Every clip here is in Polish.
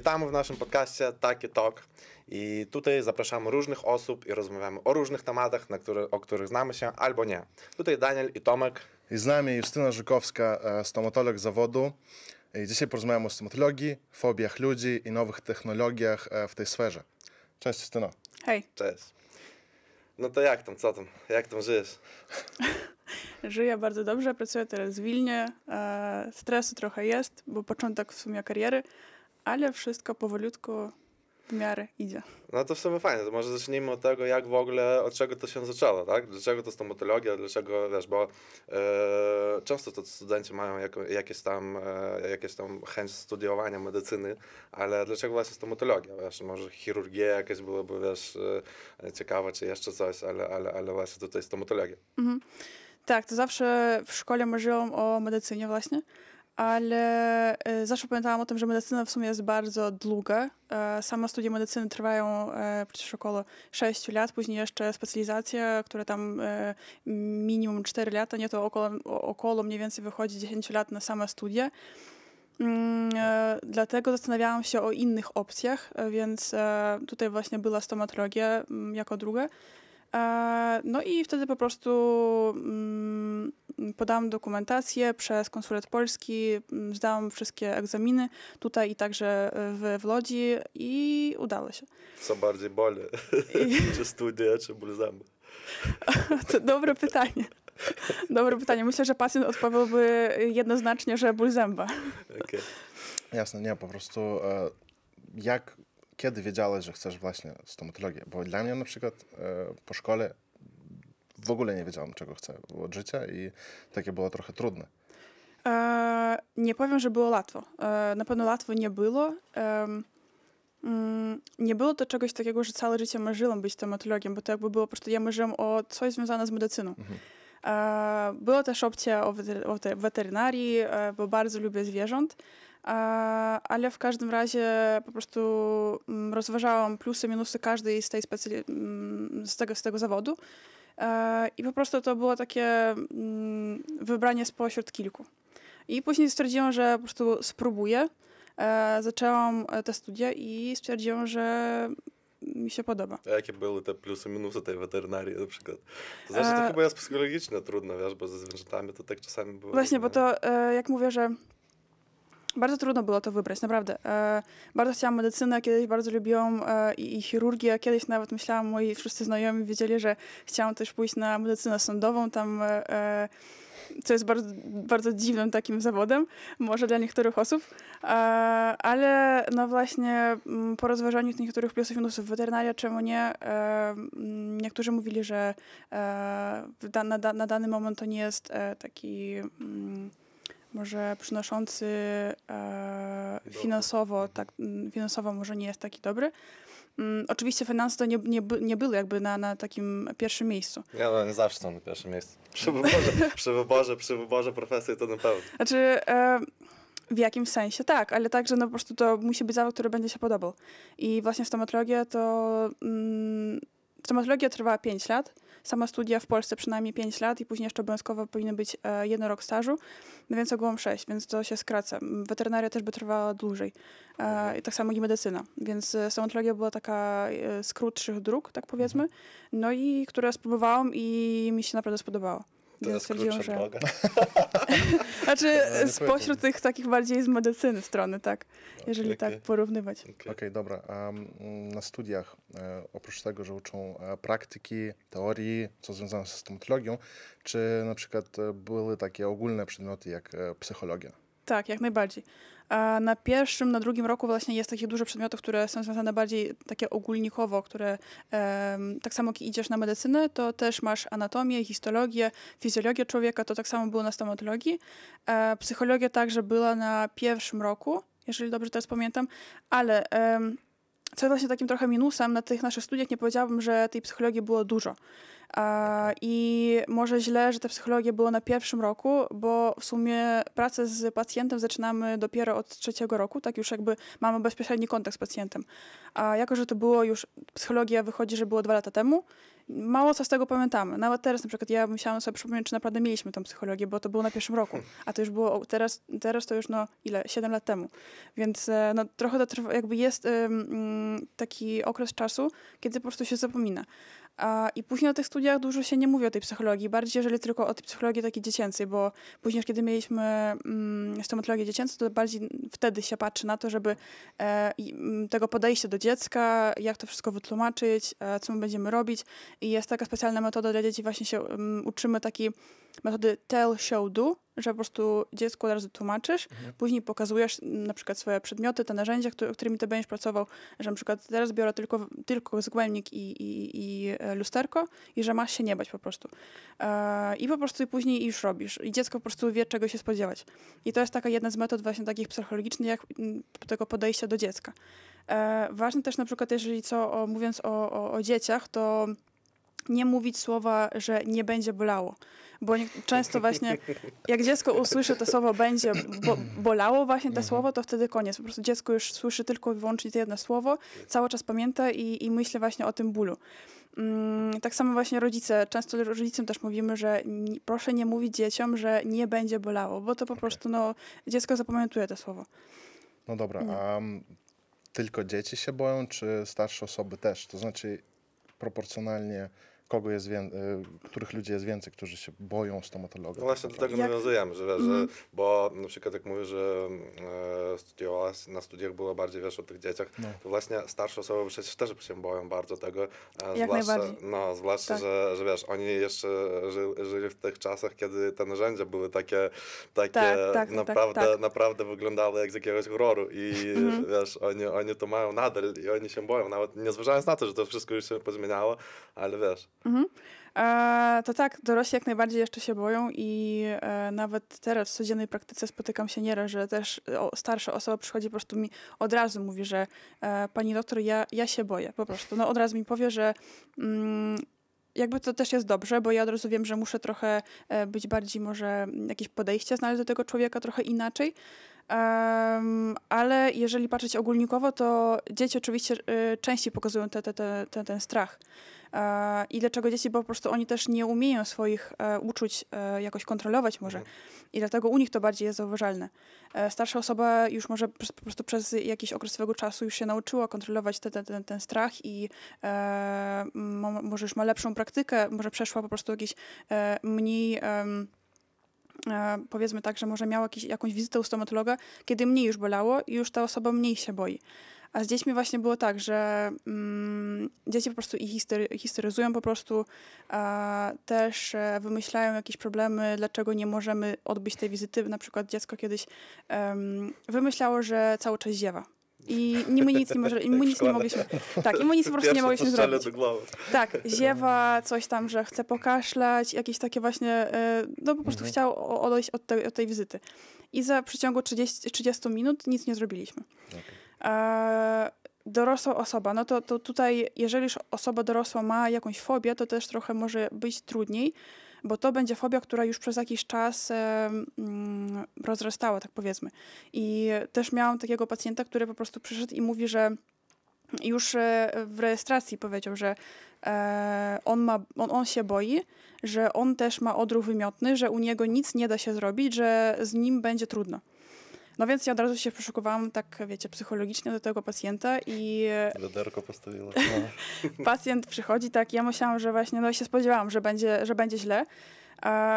Witamy w naszym podcaście Taki Talk i tutaj zapraszamy różnych osób i rozmawiamy o różnych tematach, na które, o których znamy się albo nie. Tutaj Daniel i Tomek. I z nami Justyna Żykowska, e, stomatolog zawodu. I dzisiaj porozmawiamy o stomatologii, fobiach ludzi i nowych technologiach e, w tej sferze. Cześć Justyna. Hej, Cześć. No to jak tam, co tam? Jak tam żyjesz? żyję bardzo dobrze, pracuję teraz w Wilnie. E, stresu trochę jest, bo początek w sumie kariery, ale wszystko powolutku w miarę idzie. No to w sumie fajnie, to może zacznijmy od tego, jak w ogóle, od czego to się zaczęło, tak? Dlaczego to stomatologia, dlaczego, wiesz, bo e, często to studenci mają jako, jakieś, tam, e, jakieś tam chęć studiowania medycyny, ale dlaczego właśnie stomatologia, wiesz, może chirurgia jakaś byłaby, wiesz, e, ciekawa, czy jeszcze coś, ale, ale, ale właśnie tutaj stomatologia. Mhm. Tak, to zawsze w szkole marzyłam o medycynie właśnie, ale e, zawsze pamiętałam o tym, że medycyna w sumie jest bardzo długa. E, Same studia medycyny trwają e, przecież około 6 lat, później jeszcze specjalizacja, która tam minimum 4 lata, nie to około, około mniej więcej wychodzi 10 lat na same studia. Mm, Dlatego zastanawiałam się o innych opcjach, więc tutaj właśnie była stomatologia mm, jako druga. E, No i wtedy po prostu mm, podałam dokumentację przez konsulat polski, mm, zdałam wszystkie egzaminy tutaj i także w, w Łodzi i udało się. Co bardziej boli, I, czy studia, czy ból zęby? to dobre pytanie. Dobre pytanie. Myślę, że pacjent odpowiedziałby jednoznacznie, że ból zęba. Okej. Jasne, nie, po prostu e, jak, kiedy wiedziałeś, że chcesz właśnie stomatologię? Bo dla mnie na przykład e, po szkole w ogóle nie wiedziałem, czego chcę od życia i takie było trochę trudne. E, nie powiem, że było łatwo. E, na pewno łatwo nie było. Em, mm, nie było to czegoś takiego, że całe życie marzyłam być stomatologiem, bo to jakby było po prostu, ja marzyłam o coś związane z medycyną. E, była też opcja o, weter- o te- weterynarii, e, bo bardzo lubię zwierząt, e, ale w każdym razie po prostu mm, rozważałam plusy, minusy każdej z, tej specy- mm, z, tego, z tego zawodu. E, I po prostu to było takie mm, wybranie spośród kilku. I później stwierdziłam, że po prostu spróbuję. E, zaczęłam e, te studia i stwierdziłam, że mi się podoba. A jakie były te plusy, minusy tej weterynarii na przykład? To znaczy, to E, chyba jest psychologicznie trudno, wiesz, bo ze zwierzętami to tak czasami było. Właśnie, bo to jak mówię, że bardzo trudno było to wybrać, naprawdę. E, bardzo chciałam medycynę, kiedyś bardzo lubiłam e, i, chirurgię. Kiedyś nawet myślałam, moi wszyscy znajomi wiedzieli, że chciałam też pójść na medycynę sądową, tam e, e, co jest bardzo, bardzo dziwnym takim zawodem, może dla niektórych osób, e, ale no właśnie mm, po rozważaniu niektórych plusów i minusów weterynaria, czemu nie, e, mm, niektórzy mówili, że da, na, na dany moment to nie jest taki mm, może przynoszący e, finansowo, tak, mm, finansowo może nie jest taki dobry. Mm, oczywiście finanse to nie, nie, nie były jakby na, na takim pierwszym miejscu. Nie, no nie zawsze są na pierwszym miejscu. Przy wyborze, przy wyborze, przy wyborze profesji to na pewno. Znaczy, e, w jakimś sensie tak, ale także no po prostu to musi być zawód, który będzie się podobał. I właśnie stomatologia to... Mm, stomatologia trwała 5 lat. Sama studia w Polsce przynajmniej 5 lat i później jeszcze obowiązkowo powinien być e, jeden rok stażu, no więc ogółem 6, więc to się skraca. Weterynaria też by trwała dłużej. E, I tak samo i medycyna. Więc e, stomatologia była taka e, z krótszych dróg, tak powiedzmy. No i które spróbowałam i mi się naprawdę spodobało. To Więc jest że... Znaczy, No, spośród tych takich bardziej z medycyny strony, tak, jeżeli okej. tak porównywać. Okej, Okej. dobra. A mm, na studiach, e, oprócz tego, że uczą e, praktyki, teorii, co związane z stomatologią, czy na przykład e, były takie ogólne przedmioty jak e, psychologia? Tak, jak najbardziej. A na pierwszym, na drugim roku właśnie jest takich dużo przedmiotów, które są związane bardziej takie ogólnikowo, które em, tak samo jak idziesz na medycynę, to też masz anatomię, histologię, fizjologię człowieka, to tak samo było na stomatologii. E, psychologia także była na pierwszym roku, jeżeli dobrze teraz pamiętam, ale em, co jest właśnie takim trochę minusem na tych naszych studiach, nie powiedziałabym, że tej psychologii było dużo. I może źle, że ta psychologia była na pierwszym roku, bo w sumie pracę z pacjentem zaczynamy dopiero od trzeciego roku, tak już jakby mamy bezpośredni kontakt z pacjentem. A jako, że to było już, psychologia wychodzi, że było dwa lata temu, mało co z tego pamiętamy. Nawet teraz na przykład ja musiałam sobie przypomnieć, czy naprawdę mieliśmy tą psychologię, bo to było na pierwszym roku, a to już było, teraz, teraz to już no ile, siedem lat temu. Więc e, no, trochę to trwa, jakby jest um, taki okres czasu, kiedy po prostu się zapomina. I później na tych studiach dużo się nie mówi o tej psychologii, bardziej jeżeli tylko o tej psychologii takiej dziecięcej, bo później, kiedy mieliśmy mm, stomatologię dziecięcą, to bardziej wtedy się patrzy na to, żeby e, tego podejścia do dziecka, jak to wszystko wytłumaczyć, e, co my będziemy robić. I jest taka specjalna metoda dla dzieci, właśnie się um, uczymy takiej metody tell, show, do, że po prostu dziecku od razu tłumaczysz, mhm. później pokazujesz na przykład swoje przedmioty, te narzędzia, którymi ty będziesz pracował, że na przykład teraz biorę tylko, tylko zgłębnik i, i, i e, lusterko i że masz się nie bać po prostu. E, I po prostu później już robisz. I dziecko po prostu wie, czego się spodziewać. I to jest taka jedna z metod właśnie takich psychologicznych, jak tego podejścia do dziecka. E, ważne też na przykład, jeżeli co, o, mówiąc o, o, o dzieciach, to nie mówić słowa, że nie będzie bolało bo często właśnie jak dziecko usłyszy to słowo będzie bo, bolało właśnie to mhm. słowo, to wtedy koniec. Po prostu dziecko już słyszy tylko i wyłącznie to jedno słowo, cały czas pamięta i, i myśli właśnie o tym bólu. Mm, tak samo właśnie rodzice, często rodzicom też mówimy, że proszę nie mówić dzieciom, że nie będzie bolało, bo to po prostu no, dziecko zapamiętuje to słowo. No dobra, no. a tylko dzieci się boją, czy starsze osoby też? To znaczy proporcjonalnie kogo jest wię- y, których ludzi jest więcej, którzy się boją stomatologa. No właśnie do tego jak... nawiązujemy, że, wiesz, mm. że, bo na przykład jak mówisz, że e, studiowałaś, na studiach było bardziej wiesz o tych dzieciach, no. to właśnie starsze osoby przecież też się boją bardzo tego. E, jak zwłaszcza, no, zwłaszcza, tak. że, że wiesz, oni jeszcze ży, żyli w tych czasach, kiedy te narzędzia były takie, takie tak, tak, tak naprawdę, tak, naprawdę wyglądały jak z jakiegoś horroru i mm. wiesz, oni, oni to mają nadal i oni się boją, nawet nie zważając na to, że to wszystko już się pozmieniało, ale wiesz. Mhm. E, to tak, dorośli jak najbardziej jeszcze się boją i e, nawet teraz w codziennej praktyce spotykam się nieraz, że też o, starsza osoba przychodzi po prostu mi od razu mówi, że e, pani doktor, ja, ja się boję po prostu. No od razu mi powie, że mm, jakby to też jest dobrze, bo ja od razu wiem, że muszę trochę e, być bardziej może jakieś podejście znaleźć do tego człowieka trochę inaczej. Um, ale jeżeli patrzeć ogólnikowo, to dzieci oczywiście y, częściej pokazują te, te, te, ten strach. E, I dlaczego dzieci, bo po prostu oni też nie umieją swoich e, uczuć e, jakoś kontrolować może. Mhm. I dlatego u nich to bardziej jest zauważalne. Starsza osoba już może po prostu przez jakiś okres swojego czasu już się nauczyła kontrolować ten, ten, ten strach i może już ma lepszą praktykę, może przeszła po prostu jakieś e, mniej... E, powiedzmy tak, że może miała jakiś, jakąś wizytę u stomatologa, kiedy mniej już bolało i już ta osoba mniej się boi. A z dziećmi właśnie było tak, że mm, dzieci po prostu ich history, historyzują po prostu, a też e, wymyślają jakieś problemy, dlaczego nie możemy odbyć tej wizyty. Na przykład dziecko kiedyś um, wymyślało, że cały czas ziewa. I my nic nie, może, i my nic nie mogliśmy. Tak, i my nic po prostu nie mogliśmy zrobić. Tak, ziewa, coś tam, że chce pokaszlać, jakieś takie właśnie, e, no po prostu mhm. chciał odejść od tej, od tej wizyty. I za przeciągu 30, 30 minut nic nie zrobiliśmy. Okay. E, dorosła osoba, no to, to tutaj, jeżeli już osoba dorosła ma jakąś fobię, to też trochę może być trudniej, bo to będzie fobia, która już przez jakiś czas e, mm, rozrastała, tak powiedzmy. I też miałam takiego pacjenta, który po prostu przyszedł i mówi, że już e, w rejestracji powiedział, że e, on, ma, on, on się boi, że on też ma odruch wymiotny, że u niego nic nie da się zrobić, że z nim będzie trudno. No więc ja od razu się przeszukowałam, tak wiecie, psychologicznie do tego pacjenta i... Wiaderko postawiła. No. pacjent przychodzi, tak, ja myślałam, że właśnie, no się spodziewałam, że będzie, że będzie źle,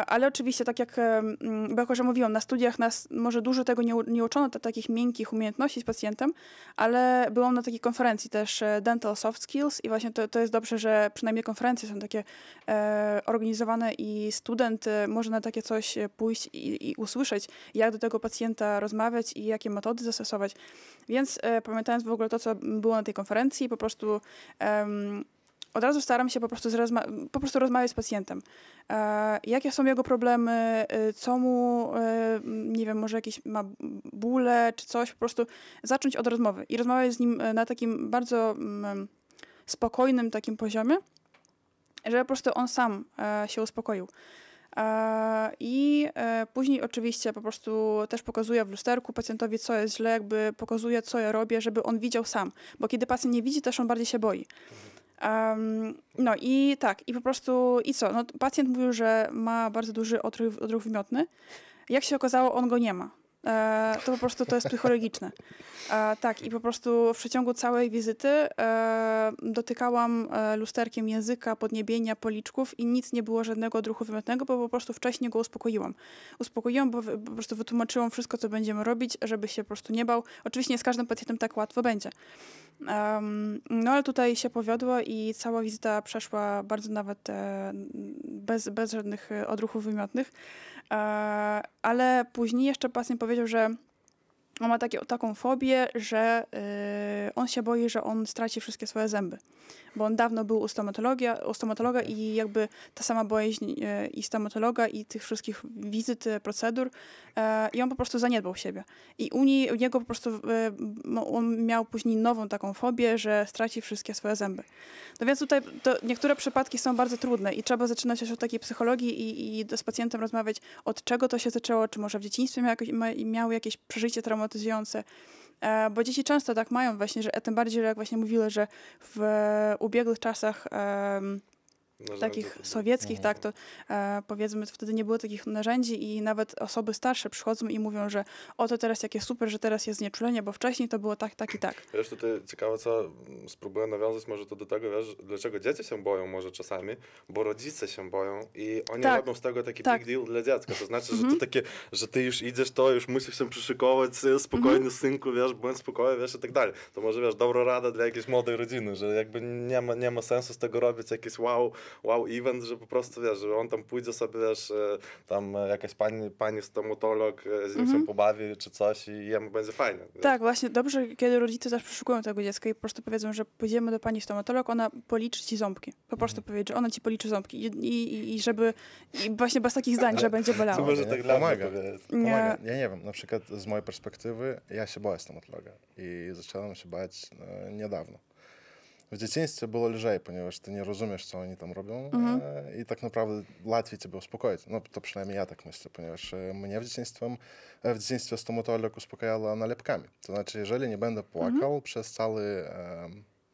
ale oczywiście, tak jak, bo jako, że mówiłam, na studiach nas może dużo tego nie, nie uczono, takich miękkich umiejętności z pacjentem, ale byłam na takiej konferencji też e, Dental Soft Skills i właśnie to, to jest dobrze, że przynajmniej konferencje są takie e, organizowane i student e, może na takie coś pójść i, i, usłyszeć, jak do tego pacjenta rozmawiać i jakie metody zastosować. Więc pamiętając w ogóle to, co było na tej konferencji, po prostu od razu staram się po prostu, po prostu rozmawiać z pacjentem. E, jakie są jego problemy, e, co mu, e, nie wiem, może jakieś ma bóle czy coś, po prostu zacząć od rozmowy i rozmawiać z nim e, na takim bardzo mm, spokojnym takim poziomie, żeby po prostu on sam e, się uspokoił. E, I później oczywiście po prostu też pokazuje w lusterku pacjentowi, co jest źle, jakby pokazuje, co ja robię, żeby on widział sam. Bo kiedy pacjent nie widzi, też on bardziej się boi. Um, no i tak, i po prostu, i co? No, pacjent mówił, że ma bardzo duży odruch, odruch wymiotny. Jak się okazało, on go nie ma. E, to po prostu to jest psychologiczne. E, tak, i po prostu w przeciągu całej wizyty e, dotykałam e, lusterkiem języka, podniebienia, policzków i nic nie było żadnego odruchu wymiotnego, bo po prostu wcześniej go uspokoiłam. Uspokoiłam, bo po prostu wytłumaczyłam wszystko, co będziemy robić, żeby się po prostu nie bał. Oczywiście nie z każdym pacjentem tak łatwo będzie. No ale tutaj się powiodło i cała wizyta przeszła bardzo nawet e, bez, bez żadnych e, odruchów wymiotnych. E, ale później jeszcze pacjent powiedział, że on ma takie, taką fobię, że y, on się boi, że on straci wszystkie swoje zęby. Bo on dawno był u stomatologa, u stomatologa i jakby ta sama bojaźń y, i stomatologa i tych wszystkich wizyt, y, procedur e, i on po prostu zaniedbał siebie. I u, nie, u niego po prostu y, no, on miał później nową taką fobię, że straci wszystkie swoje zęby. No więc tutaj niektóre przypadki są bardzo trudne i trzeba zaczynać już od takiej psychologii i, i z pacjentem rozmawiać, od czego to się zaczęło, czy może w dzieciństwie miał, jakoś, ma, miały jakieś przeżycie traumatyzujące. E, bo dzieci często tak mają właśnie, że tym bardziej, że jak właśnie mówiły, że w e, ubiegłych czasach em, Narzędzie takich sowieckich, tak, to e, powiedzmy wtedy nie było takich narzędzi i nawet osoby starsze przychodzą i mówią, że oto teraz jakie super, że teraz jest znieczulenie, bo wcześniej to było tak, tak i tak. Wiesz, tutaj ciekawe co, spróbuję nawiązać może to do tego, wiesz, dlaczego dzieci się boją może czasami, bo rodzice się boją i oni Tak. robią z tego taki Tak. big deal dla dziecka, to znaczy, że Mhm. to takie, że ty już idziesz to, już musisz się przyszykować, spokojnie Mhm. synku, wiesz, bądź spokojny, wiesz, i tak dalej. To może, wiesz, dobra rada dla jakiejś młodej rodziny, że jakby nie ma, nie ma sensu z tego robić jakiś wow, wow event, że po prostu, wiesz, że on tam pójdzie sobie, wiesz, e, tam jakaś pani, pani stomatolog e, z nim Mhm. się pobawi czy coś i jemu będzie fajnie. wiesz. Tak, właśnie dobrze, kiedy rodzice też przeszukują tego dziecka i po prostu powiedzą, że pójdziemy do pani stomatolog, ona policzy ci ząbki. Po prostu Mhm. powiedzieć, że ona ci policzy ząbki i, i, i żeby, i właśnie bez takich zdań, że będzie bolało. może nie? tak dla mnie Pomaga. Pomaga. Ja nie wiem, na przykład z mojej perspektywy ja się boję stomatologa i zacząłem się bać e, niedawno. W dzieciństwie było lżej, ponieważ ty nie rozumiesz, co oni tam robią Mhm. e, i tak naprawdę łatwiej ciebie uspokoić. No to przynajmniej ja tak myślę, ponieważ e, mnie w dzieciństwie, e, w dzieciństwie stomatolog uspokajała nalepkami. To znaczy, jeżeli nie będę płakał przez, cały, e,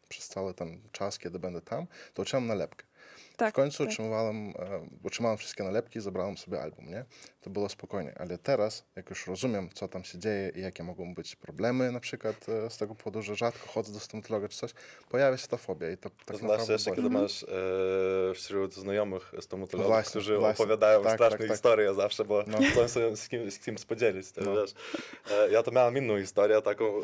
przez cały ten czas, kiedy będę tam, to uczyłem nalepkę. Tak. w końcu tak. otrzymywałem, e, otrzymałem wszystkie nalepki, zabrałem sobie album, nie? To było spokojnie, ale teraz, jak już rozumiem, co tam się dzieje i jakie mogą być problemy, na przykład e, z tego powodu, że rzadko chodzę do stomatologa czy coś, pojawia się ta fobia i to tak To znaczy naprawdę jeszcze, boli. kiedy masz e, wśród znajomych stomatologów, Właśnie, którzy właśnie. opowiadają Tak, straszne tak, tak. historie zawsze, bo No. chcą sobie z, kim, z kimś podzielić. To, No. wiesz. E, ja to miałem inną historię, taką e,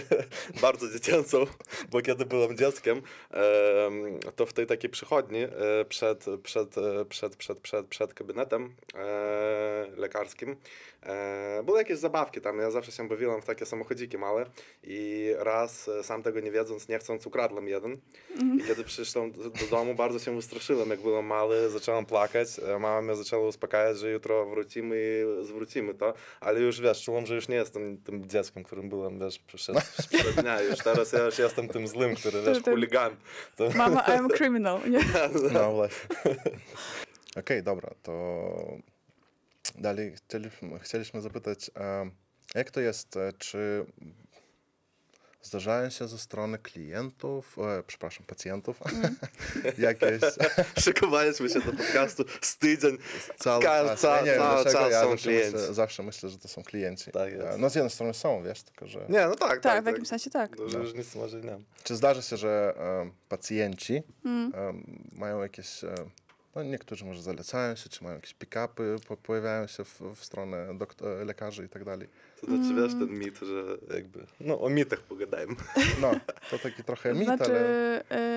bardzo dziecięcą, bo kiedy byłem dzieckiem, e, to w tej takiej przychodni e, przed, przed, e, przed, przed, przed, przed gabinetem e, lekarskim były jakieś zabawki tam. Ja zawsze się bawiłem w takie samochodziki małe i raz, sam tego nie wiedząc, nie chcąc, ukradłem jeden. I kiedy przyszedłem do, do domu, bardzo się wystraszyłem, jak byłem mały, zacząłem płakać. Mama mnie zaczęła uspokajać, że jutro wrócimy i zwrócimy to, ale już wiesz, czułem, że już nie jestem tym dzieckiem, którym byłem, wiesz, przed, przed dnia. Już teraz ja już jestem tym złym, który, wiesz, chuligan. To, Mama, I'm criminal. Nie? No właśnie. Okej, dobra, to dalej chcieliśmy, chcieliśmy zapytać, jak to jest, e, czy zdarzają się ze strony klientów, e, przepraszam, pacjentów, jakieś Szykowaliśmy się do podcastu z tydzień. cały czas. ca- nie cały czas ja są zawsze klienci. myślę, zawsze myślę, że to są klienci. Tak jest. E, No z jednej strony są, wiesz, tylko że... Nie, no tak, Tak, tak. w jakimś sensie tak. Dużo różnicy może i nie. Czy zdarza się, że e, pacjenci Mm. e, mają jakieś, e, no niektórzy może zalecają się, czy mają jakieś pick-upy, po, pojawiają się w, w stronę doktor, lekarzy i tak dalej. To znaczy, wiesz, ten mit, że jakby, no o mitach pogadajmy. No, to taki trochę mit, Znaczy, ale e,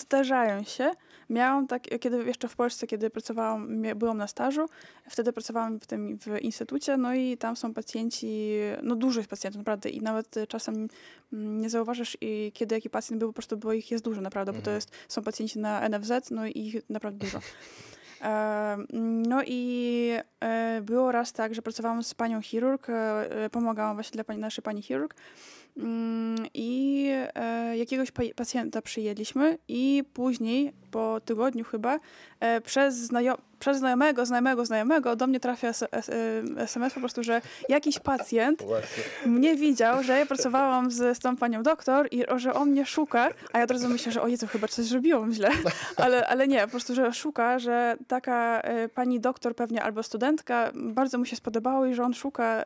zdarzają się. Miałam tak, kiedy jeszcze w Polsce, kiedy pracowałam, byłam na stażu, wtedy pracowałam w tym w instytucie, no i tam są pacjenci, no dużo jest pacjentów naprawdę i nawet e, czasem mm, nie zauważysz, i kiedy jaki pacjent był, po prostu, bo ich jest dużo naprawdę, bo to Mhm. jest, są pacjenci na NFZ, no i ich naprawdę dużo. E, No i e, było raz tak, że pracowałam z panią chirurg, e, e, pomagałam właśnie dla pani, naszej pani chirurg I e, jakiegoś pa- pacjenta przyjęliśmy i później, po tygodniu chyba, e, przez, znajo- przez znajomego, znajomego, znajomego do mnie trafia s- s- e, SMS po prostu, że jakiś pacjent Właśnie. mnie widział, że ja pracowałam z, z tą panią doktor i że on mnie szuka, a ja od razu myślę, że o Jezu, chyba coś zrobiłam źle, ale, ale nie, po prostu, że szuka, że taka pani doktor pewnie albo studentka bardzo mu się spodobało i że on szuka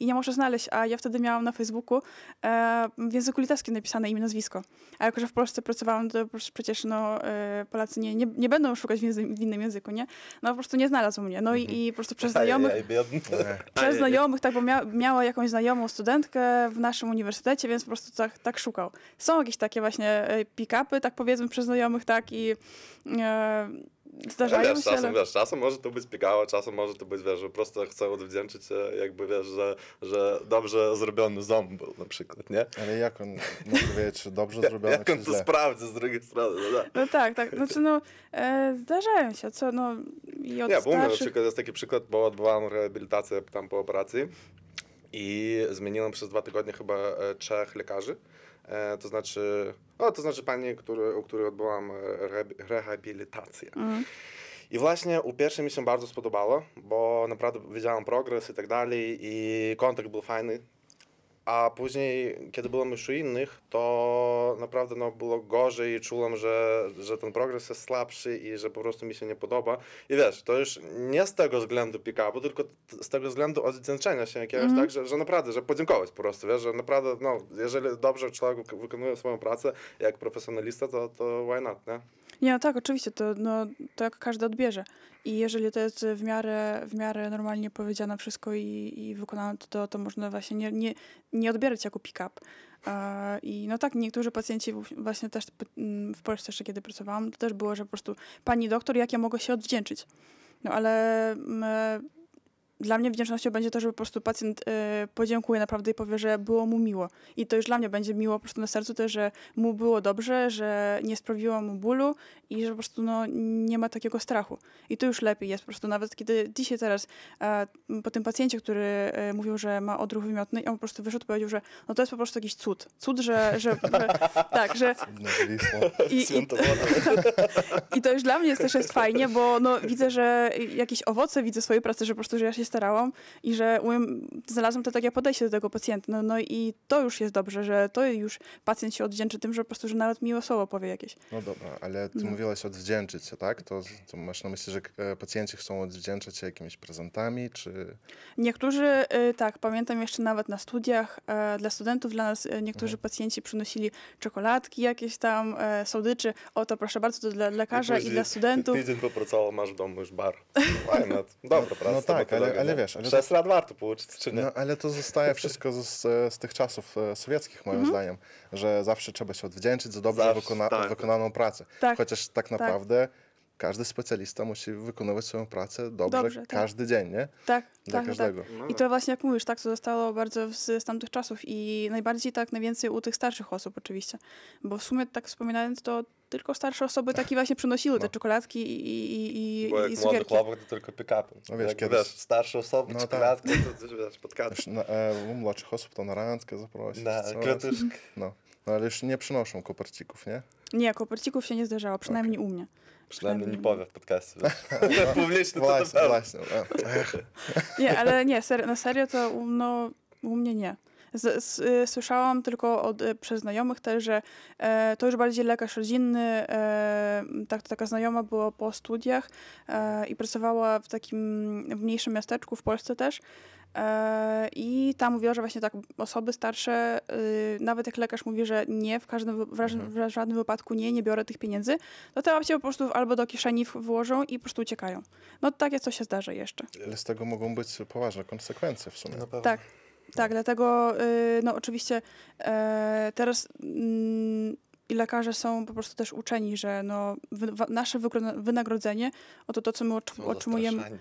i nie może znaleźć, a ja wtedy miałam na Facebooku w języku litewskim napisane imię, nazwisko. A jako, że w Polsce pracowałam, to przecież no, e, Polacy nie, nie, nie będą szukać w, języ- w innym języku, nie? No po prostu nie znalazł mnie. No i, i po prostu przez znajomych przez znajomych, tak, bo mia miała jakąś znajomą studentkę w naszym uniwersytecie, więc po prostu tak, tak szukał. Są jakieś takie właśnie e, pick-upy, tak powiedzmy, przez znajomych, tak, i e, zdarzają wiesz, się, czasem, ale... wiesz, czasem może to być piegało, czasem może to być, wiesz, że po prostu chcę odwdzięczyć się, jakby, wiesz, że, że dobrze zrobiony ząb był na przykład, nie? Ale jak on może wiedzieć, czy dobrze zrobione, Jak on to źle? sprawdzi z drugiej strony, no tak. No tak, tak, znaczy no, e, zdarzają się, co, no, i od Nie, bo na przykład jest taki przykład, bo odbyłam rehabilitację tam po operacji i zmieniłem przez dwa tygodnie chyba e, trzech lekarzy. E, to znaczy, o, to znaczy pani, który, u której odbyłam e, re, rehabilitację. Mm. I właśnie u pierwszej mi się bardzo spodobało, bo naprawdę widziałem progres i tak dalej i kontakt był fajny. A później, kiedy byłem już u innych, to naprawdę no, było gorzej i czułem, że, że ten progres jest słabszy i że po prostu mi się nie podoba. I wiesz, to już nie z tego względu pick-upu, tylko z tego względu odwdzięczenia się jakiegoś, Mhm. tak, że, że naprawdę, że podziękować po prostu, wiesz, że naprawdę, no, jeżeli dobrze człowiek wyk- wykonuje swoją pracę jak profesjonalista, to, to why not, nie? Nie, no tak, oczywiście, to, no, to jak każdy odbierze. I jeżeli to jest w miarę, w miarę normalnie powiedziane wszystko i, i wykonane, to, to, można właśnie nie, nie, nie odbierać jako pick-up. I no tak, niektórzy pacjenci właśnie też w Polsce jeszcze kiedy pracowałam, to też było, że po prostu pani doktor, jak ja mogę się odwdzięczyć? No ale m, e, dla mnie wdzięcznością będzie to, że po prostu pacjent e, podziękuje naprawdę i powie, że było mu miło. I to już dla mnie będzie miło po prostu na sercu też, że mu było dobrze, że nie sprawiło mu bólu i że po prostu no, nie ma takiego strachu. I to już lepiej jest po prostu. Nawet kiedy dzisiaj teraz e, po tym pacjencie, który e, mówił, że ma odruch wymiotny, on po prostu wyszedł i powiedział, że no to jest po prostu jakiś cud. Cud, że, że, że tak, że i, i, wodę. i to już dla mnie też jest fajnie, bo no, widzę, że jakieś owoce widzę swojej pracy, że po prostu, że ja się starałam i że umiem, znalazłam to takie podejście do tego pacjenta. No, no i to już jest dobrze, że to już pacjent się odwdzięczy tym, że po prostu, że nawet miłe słowo powie jakieś. No dobra, ale ty No. mówiłaś odwdzięczyć się, tak? To, to masz na myśli, że e, pacjenci chcą odwdzięczyć się jakimiś prezentami, czy... Niektórzy, y, tak, pamiętam jeszcze nawet na studiach, e, dla studentów, dla nas e, niektórzy pacjenci przynosili czekoladki jakieś tam, e, słodyczy. O, to proszę bardzo, to dla lekarza i później dla studentów. Tydzień popracował, masz w domu już bar. Why not? Dobra praca. no tak, ale- ale wiesz, ale to- Sześć lat warto pouczyć, czy nie? No, ale to zostaje wszystko z, z tych czasów e, sowieckich, moim zdaniem, że zawsze trzeba się odwdzięczyć za dobrze Zawsze, wykona tak. wykonaną pracę. Tak, Chociaż tak naprawdę każdy specjalista musi wykonywać swoją pracę dobrze, Dobrze, tak. każdy dzień, nie? tak, Dla tak, tak. każdego. No I tak. to właśnie jak mówisz, tak, to zostało bardzo z, z tamtych czasów i najbardziej tak, najwięcej u tych starszych osób oczywiście. Bo w sumie tak wspominając, to tylko starsze osoby takie właśnie przynosiły te No. czekoladki i, i, i, Bo i jak młody cukierki. chłopak, to tylko pick-upy. No wiesz, jak, kiedyś- wiesz, starsze osoby, No no tak. czekoladki, to, to wiesz, podkady. Już na, e, u młodszych osób to na randkę zaprosić. Na. No. No, ale już nie przynoszą kopercików, nie? Nie, kopercików się nie zdarzało, przynajmniej u mnie. Przynajmniej nie Przynajmniej- powie w podcaście. wiesz. Publicznie to Właśnie, to właśnie. Nie, ale nie, ser, na serio to u- no, u mnie nie. Z, s- y, słyszałam tylko od, y, przez znajomych też, że e, to już bardziej lekarz rodzinny. E, tak, taka znajoma była po studiach e, i pracowała w takim w mniejszym miasteczku w Polsce też. E, I tam mówiła, że właśnie tak osoby starsze, y, nawet jak lekarz mówi, że nie, w każdym w, Mhm. w żadnym wypadku nie, nie biorę tych pieniędzy, to te babcie po prostu albo do kieszeni włożą i po prostu uciekają. No takie coś się zdarza jeszcze. ale z tego mogą być poważne konsekwencje w sumie. Na pewno. Tak, tak, dlatego y, no oczywiście e, teraz mm, i lekarze są po prostu też uczeni, że no, nasze wynagrodzenie, oto to, co my No, otrzymujemy.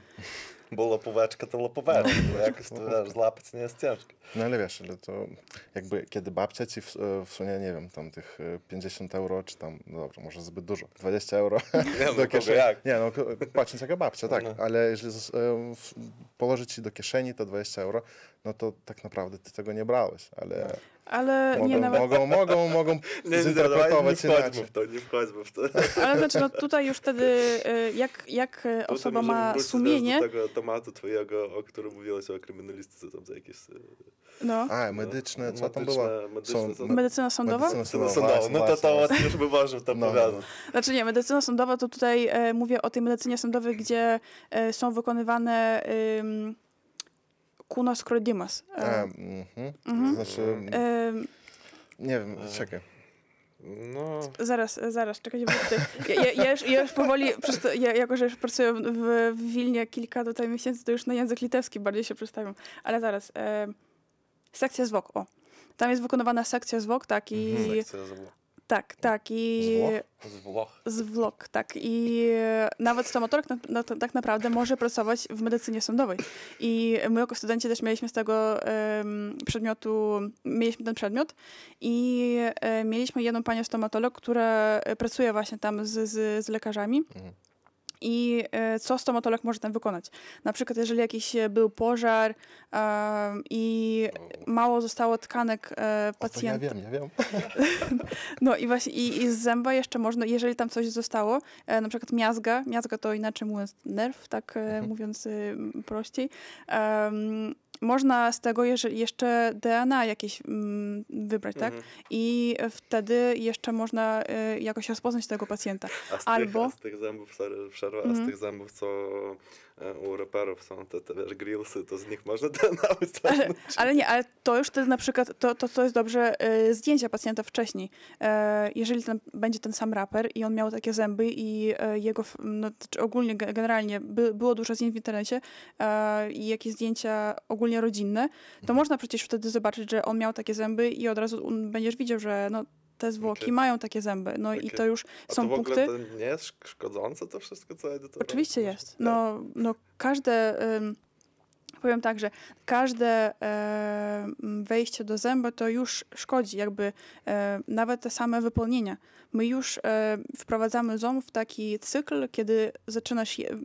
Bo lopóweczka to lopóweczka, bo jakoś to wiesz, złapać nie jest ciężko. No ale wiesz, ale to jakby kiedy babcia ci wsunie, nie wiem, tam tych e, 50 euro, czy tam, no dobrze, może zbyt dużo, 20 euro Nie no, do kogo kieszeni. jak. Nie no, patrząc jaka babcia, tak, No. ale jeżeli położy ci do kieszeni te 20 euro, no to tak naprawdę ty tego nie brałeś, ale Ale nie Mogą, nawet. mogą, mogą, mogą Nie, nie, nie, nie zinterpretować wchodźmy inaczej. w to, nie wchodźmy w to. Ale znaczy, no tutaj już wtedy, y, jak, jak Potem osoba ma sumienie, do tego tematu twojego, o którym mówiłeś o kryminalistyce, tam za jakieś... e, no, A, medyczne, co tam było? Są- medycyna sądowa. Medycyna No, sądowa, no to to właśnie. już my możemy tam No, powiadać. Znaczy nie, medycyna sądowa to tutaj e, mówię o tej medycynie sądowej, gdzie e, są wykonywane ym, kunos krodimas. A, E, mhm. Mhm. Znaczy, em, nie wiem, czekaj. No, Zaraz, zaraz, czekajcie, bo tutaj, ja, ja, ja, już, ja już powoli, to, ja, jako że już pracuję w, w Wilnie kilka tutaj miesięcy, to już na język litewski bardziej się przestawiam. Ale zaraz, e, sekcja zwłok, o. Tam jest wykonywana sekcja zwłok, tak, i... sekcja zwłok. Tak, tak, i... Zwłok? Zwłok. zwłok, tak. I nawet stomatolog na, na, tak naprawdę może pracować w medycynie sądowej. I my jako studenci też mieliśmy z tego em, przedmiotu, mieliśmy ten przedmiot i e, mieliśmy jedną panią stomatolog, która e, pracuje właśnie tam z, z, z lekarzami. Mhm. I e, co stomatolog może tam wykonać? Na przykład, jeżeli jakiś e, był pożar i mało zostało tkanek e, O, to ja pacjenta. wiem, ja wiem. No i właśnie i, i z zęba jeszcze można, jeżeli tam coś zostało, na przykład miazga, miazga to inaczej mówiąc nerw, tak e, mówiąc y, prościej, można z tego jeszcze DNA jakieś mm, wybrać, tak? Mhm. I wtedy jeszcze można y, jakoś rozpoznać tego pacjenta. A z Albo- Tych, a z tych zębów, sorry, przerwa, a z Mhm. tych zębów, co u raperów są te, te wiesz, grillsy, to z nich można DNA Ale, ale nie, ale to już wtedy na przykład, to, to co jest dobrze, y, zdjęcia pacjenta wcześniej. E, jeżeli ten, będzie ten sam raper i on miał takie zęby i e, jego, no, czy ogólnie, ge- generalnie by, było dużo zdjęć w internecie e, i jakieś zdjęcia ogólnie rodzinne, to można przecież wtedy zobaczyć, że on miał takie zęby i od razu będziesz widział, że no, te zwłoki Okej. mają takie zęby. No i Okej. to już A są to w punkty. to nie jest szk- szkodzące to wszystko, co edytorować? Oczywiście jest. No, no każde, ym, powiem tak, że każde e, wejście do zęba to już szkodzi, jakby e, nawet te same wypełnienia. My już e, wprowadzamy ząb w taki cykl, kiedy zaczynasz, je,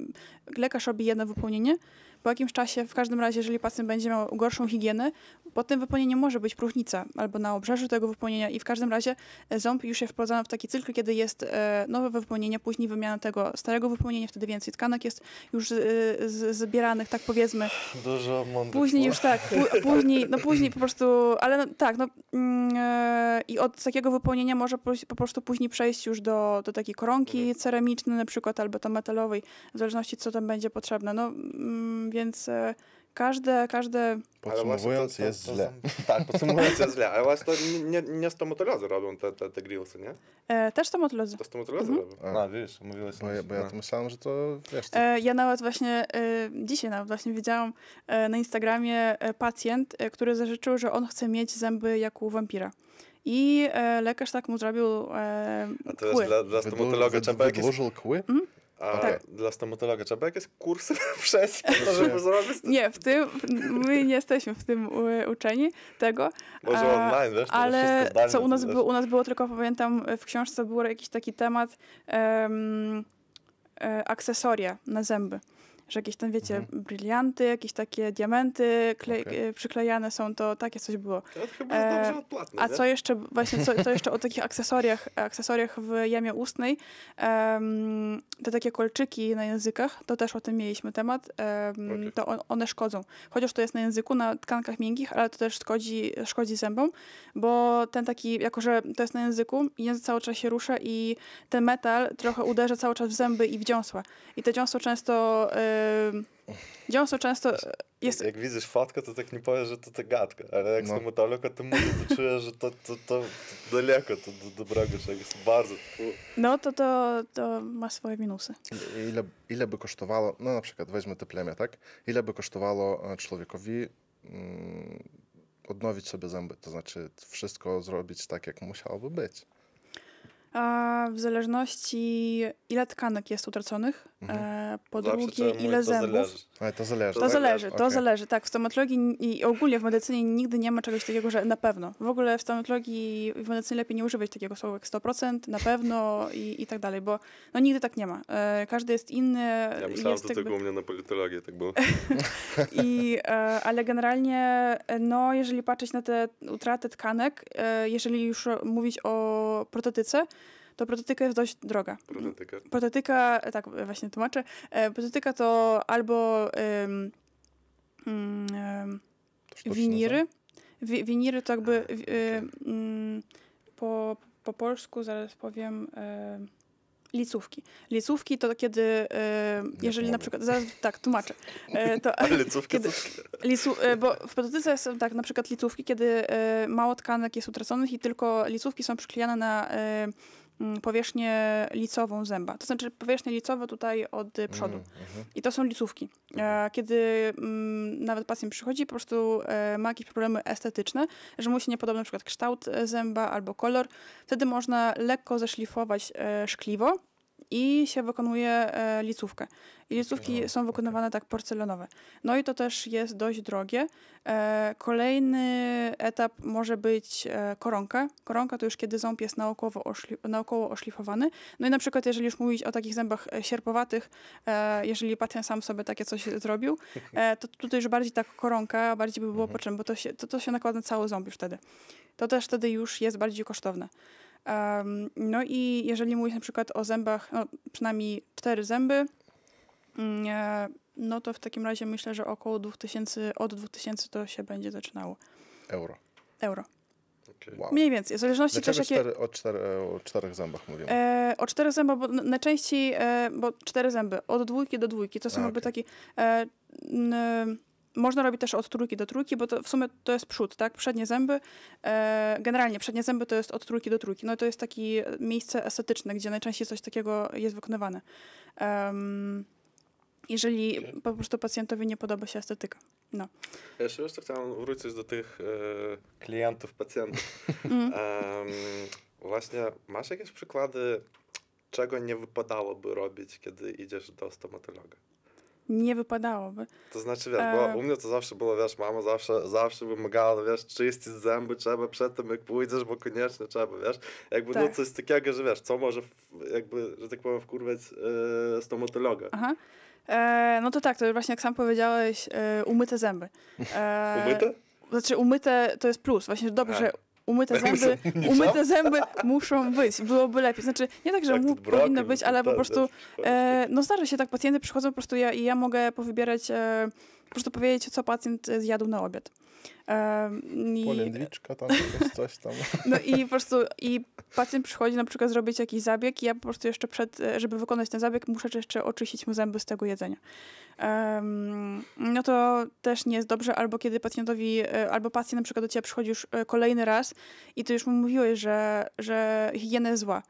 lekarz robi jedno wypełnienie, po jakimś czasie, w każdym razie, jeżeli pacjent będzie miał gorszą higienę, po tym wypełnieniu może być próchnica albo na obrzeżu tego wypełnienia i w każdym razie e, ząb już jest wprowadzany w taki cykl, kiedy jest e, nowe wypełnienie, później wymiana tego starego wypełnienia, wtedy więcej tkanek jest już e, z, zbieranych, tak powiedzmy. Dużo mądrych Później już tak, pó- później, no później po prostu, ale no, tak, no mm, i od takiego wypełnienia może po, po prostu później przejść już do, do takiej koronki Mhm. ceramicznej na przykład, albo tam metalowej, w zależności co tam będzie potrzebne, no mm, więc e, każde, każde, Podsumowując, to- to- jest to źle. są- Tak, podsumowując jest źle, ale właśnie to nie, nie stomatolodzy robią te, te, te grillsy, nie? e, też stomatolodzy. To stomatolodzy Mhm. robią. A. A, wiesz, mówiłeś. Bo ja, bo ja no. to myślałem, że to, wiesz, to, E, ja nawet właśnie, e, dzisiaj nawet właśnie widziałam e, na Instagramie e, pacjent, e, który zażyczył, że on chce mieć zęby jak u wampira. I e, lekarz tak mu zrobił e, A to jest kły. dla, dla wydłu- stomatologa trzeba jakieś... wydłużył kły? A Tak. dla stomatologa trzeba jakieś kursy po to, żeby zrobić? Nie, w tym, my nie jesteśmy w tym u, uczeni tego, Może a- online, wiesz, ale zdalnie, co u nas, było, u nas było tylko, pamiętam, w książce był jakiś taki temat em, e, akcesoria na zęby. Że jakieś tam, wiecie, Mhm. brylianty, jakieś takie diamenty kle, Okej. e, przyklejane są, to takie coś było. To chyba jest E, dobrze odpłatne, A nie? co jeszcze, właśnie, co, co jeszcze o takich akcesoriach, akcesoriach w jamie ustnej, em, te takie kolczyki na językach, to też o tym mieliśmy temat, em, Okej. to on, one szkodzą. Chociaż to jest na języku, na tkankach miękkich, ale to też szkodzi, szkodzi zębom, bo ten taki, jako że to jest na języku, język cały czas się rusza i ten metal trochę uderza cały czas w zęby i w dziąsła. I te dziąsło często, em, dziąsło często jest Jak widzisz fotkę, to tak nie powiesz, że to ta gadka, ale jak No. stomatolog o tym mówi, to czujesz, że to, to, to, to daleko, to do dobrego czegoś, bardzo. No to, to, to ma swoje minusy. Ile, ile by kosztowało, no na przykład weźmy te plemię, tak? Ile by kosztowało e, człowiekowi mm, odnowić sobie zęby, to znaczy wszystko zrobić tak, jak musiałoby być. A w zależności ile tkanek jest utraconych, e, po Zawsze drugie ile to zębów. zależy. Ale to zależy. To tak? zależy, to Okej. zależy. Tak, w stomatologii i ogólnie w medycynie nigdy nie ma czegoś takiego, że na pewno. W ogóle w stomatologii i w medycynie lepiej nie używać takiego słowa jak 100%, na pewno i, i tak dalej, bo no nigdy tak nie ma. E, każdy jest inny. Ja myślałem, jest że jakby- tylko u mnie na politologii tak było. I, e, ale generalnie, no, jeżeli patrzeć na te utraty tkanek, e, jeżeli już mówić o protetyce, to protetyka jest dość droga. Protetyka. Protetyka, e, tak właśnie tłumaczę, e, protetyka to albo mm, em, To winiry. Wi, winiry to jakby e, mm, po, po polsku, zaraz powiem, e, licówki. Licówki to kiedy, e, jeżeli na przykład, zaraz, tak, tłumaczę, e, to Ale cówka kiedy-. Licu, e, bo w protetyce są tak na przykład licówki, kiedy e, mało tkanek jest utraconych i tylko licówki są przyklejane na e, powierzchnię licową zęba. To znaczy powierzchnię licową tutaj od e, przodu. Mm, mhm. I to są licówki. E, kiedy mm, nawet pacjent przychodzi, po prostu e, ma jakieś problemy estetyczne, że mu się nie podoba na przykład kształt e, zęba albo kolor, wtedy można lekko zeszlifować szkliwo i się wykonuje e, licówkę. I licówki są wykonywane tak porcelanowe. No i to też jest dość drogie. E, kolejny etap może być e, koronka. Koronka to już kiedy ząb jest naokoło, oszli, naokoło oszlifowany. No i na przykład jeżeli już mówić o takich zębach sierpowatych, jeżeli pacjent sam sobie takie coś zrobił, to tutaj już bardziej tak koronka, bardziej by było Mhm. potrzebne, bo to się, to, to się nakłada na cały ząb już wtedy. To też wtedy już jest bardziej kosztowne. Em, no i jeżeli mówić na przykład o zębach, no, przynajmniej cztery zęby, mm, e, no to w takim razie myślę, że około 2000, od 2000 to się będzie zaczynało. Euro. Euro. Wow. Mniej więcej, w zależności Dlaczego też jakie... cztery, o, cztery, o czterech zębach mówimy? E, o cztery zęby, bo najczęściej, e, bo cztery zęby, od dwójki do dwójki, to są A, jakby okej. taki, e, n, można robić też od trójki do trójki, bo to w sumie to jest przód, tak? Przednie zęby, e, generalnie przednie zęby to jest od trójki do trójki. No to jest takie miejsce estetyczne, gdzie najczęściej coś takiego jest wykonywane. Em, jeżeli po prostu pacjentowi nie podoba się estetyka. No. Ja jeszcze jeszcze chciałem wrócić do tych e, klientów, pacjentów. Mm. Em, właśnie, masz jakieś przykłady, czego nie wypadałoby robić, kiedy idziesz do stomatologa? Nie wypadałoby. To znaczy, wiesz, E. bo u mnie to zawsze było, wiesz, mama zawsze, zawsze wymagała, wiesz, czyścić zęby trzeba przed tym, jak pójdziesz, bo koniecznie trzeba, wiesz. Jakby no Tak. coś takiego, że wiesz, co może, jakby, że tak powiem, wkurwać e, stomatologa. Aha. E, no to tak, to właśnie jak sam powiedziałeś, e, umyte zęby. E, Umyte? Znaczy umyte to jest plus, właśnie dobrze, że umyte Ja zęby, umyte zęby muszą być, byłoby lepiej. Znaczy nie tak, że Jak mu powinno być, to ale po tak, prostu. e, no zdarza się tak, pacjenty przychodzą po prostu ja, i ja mogę powybierać, e, po prostu powiedzieć, co pacjent e, zjadł na obiad. I, Polędwiczka tam, coś, tam. no i po prostu i pacjent przychodzi na przykład zrobić jakiś zabieg i ja po prostu jeszcze przed, e, żeby wykonać ten zabieg, muszę jeszcze oczyścić mu zęby z tego jedzenia. Em, no to też nie jest dobrze, albo kiedy pacjentowi, e, albo pacjent na przykład do ciebie przychodzi już kolejny raz i ty już mu mówiłeś, że, że higiena jest zła.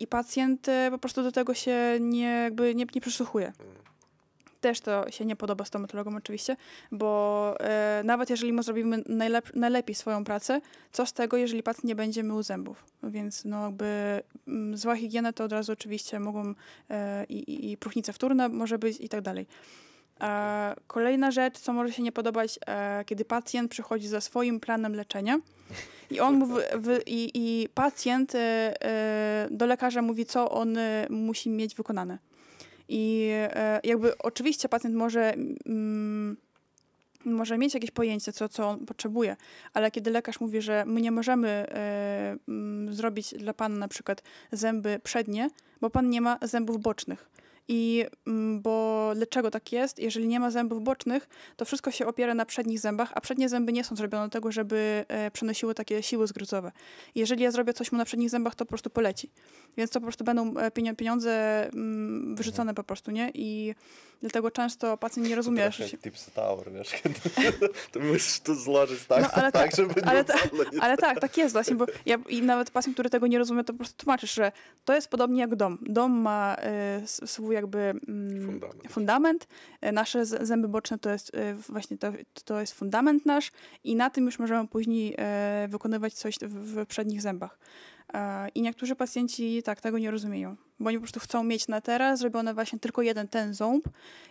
I pacjent po prostu do tego się nie, jakby nie, nie przysłuchuje. Też to się nie podoba stomatologom oczywiście, bo e, nawet jeżeli my zrobimy najlep- najlepiej swoją pracę, co z tego, jeżeli pacjent nie będzie mył zębów? Więc no jakby mm, zła higiena to od razu oczywiście mogą e, i, i, próchnica wtórna może być i tak dalej. E, kolejna rzecz, co może się nie podobać, e, kiedy pacjent przychodzi ze swoim planem leczenia i on mówi, wy, i, i pacjent e, e, do lekarza mówi, co on e, musi mieć wykonane. I e, jakby oczywiście pacjent może, mm, może mieć jakieś pojęcie, co, co on potrzebuje, ale kiedy lekarz mówi, że my nie możemy e, mm, zrobić dla pana na przykład zęby przednie, bo pan nie ma zębów bocznych. I mm, bo dlaczego tak jest? Jeżeli nie ma zębów bocznych, to wszystko się opiera na przednich zębach, a przednie zęby nie są zrobione do tego, żeby e, przenosiły takie siły zgryzowe. Jeżeli ja zrobię coś mu na przednich zębach, to po prostu poleci. Więc to po prostu będą e, pieniądze mm, wyrzucone po prostu, nie? I dlatego często pacjent nie rozumie. że się- Tipsy Tower, wiesz, kiedy ty musisz to złożyć tak, No, ale tak ta- żeby ale nie ta-. Ale tak, tak jest właśnie, bo ja, i nawet pacjent, który tego nie rozumie, to po prostu tłumaczysz, że to jest podobnie jak dom. Dom ma s- swój jakby mm, Fundament. fundament. E, Nasze zęby boczne to jest e, właśnie to, to jest fundament nasz i na tym już możemy później e, wykonywać coś w, przednich zębach. I niektórzy pacjenci tak tego nie rozumieją, bo oni po prostu chcą mieć na teraz zrobione właśnie tylko jeden ten ząb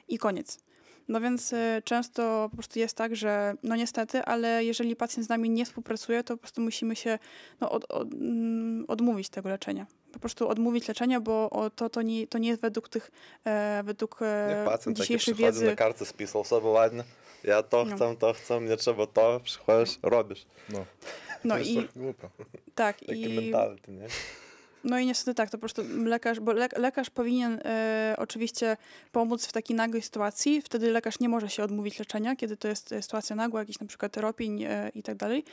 i koniec. No więc często po prostu jest tak, że no niestety, ale jeżeli pacjent z nami nie współpracuje, to po prostu musimy się no, od, od, mm, odmówić tego leczenia. Po prostu odmówić leczenia, bo to, to, nie, to nie jest według tych, e, według e, pacjent taki dzisiejszej wiedzy. na kartę spisał sobie ładnie. Ja to No. chcę, to chcę, nie trzeba to, przychodzisz, robisz. No, No to jest i głupio. tak, Taki i mentality, nie? No i niestety tak, to po prostu lekarz, bo le, lekarz powinien e, oczywiście pomóc w takiej nagłej sytuacji. Wtedy lekarz nie może się odmówić leczenia, kiedy to jest sytuacja nagła, jakiś na przykład ropień e, i tak dalej.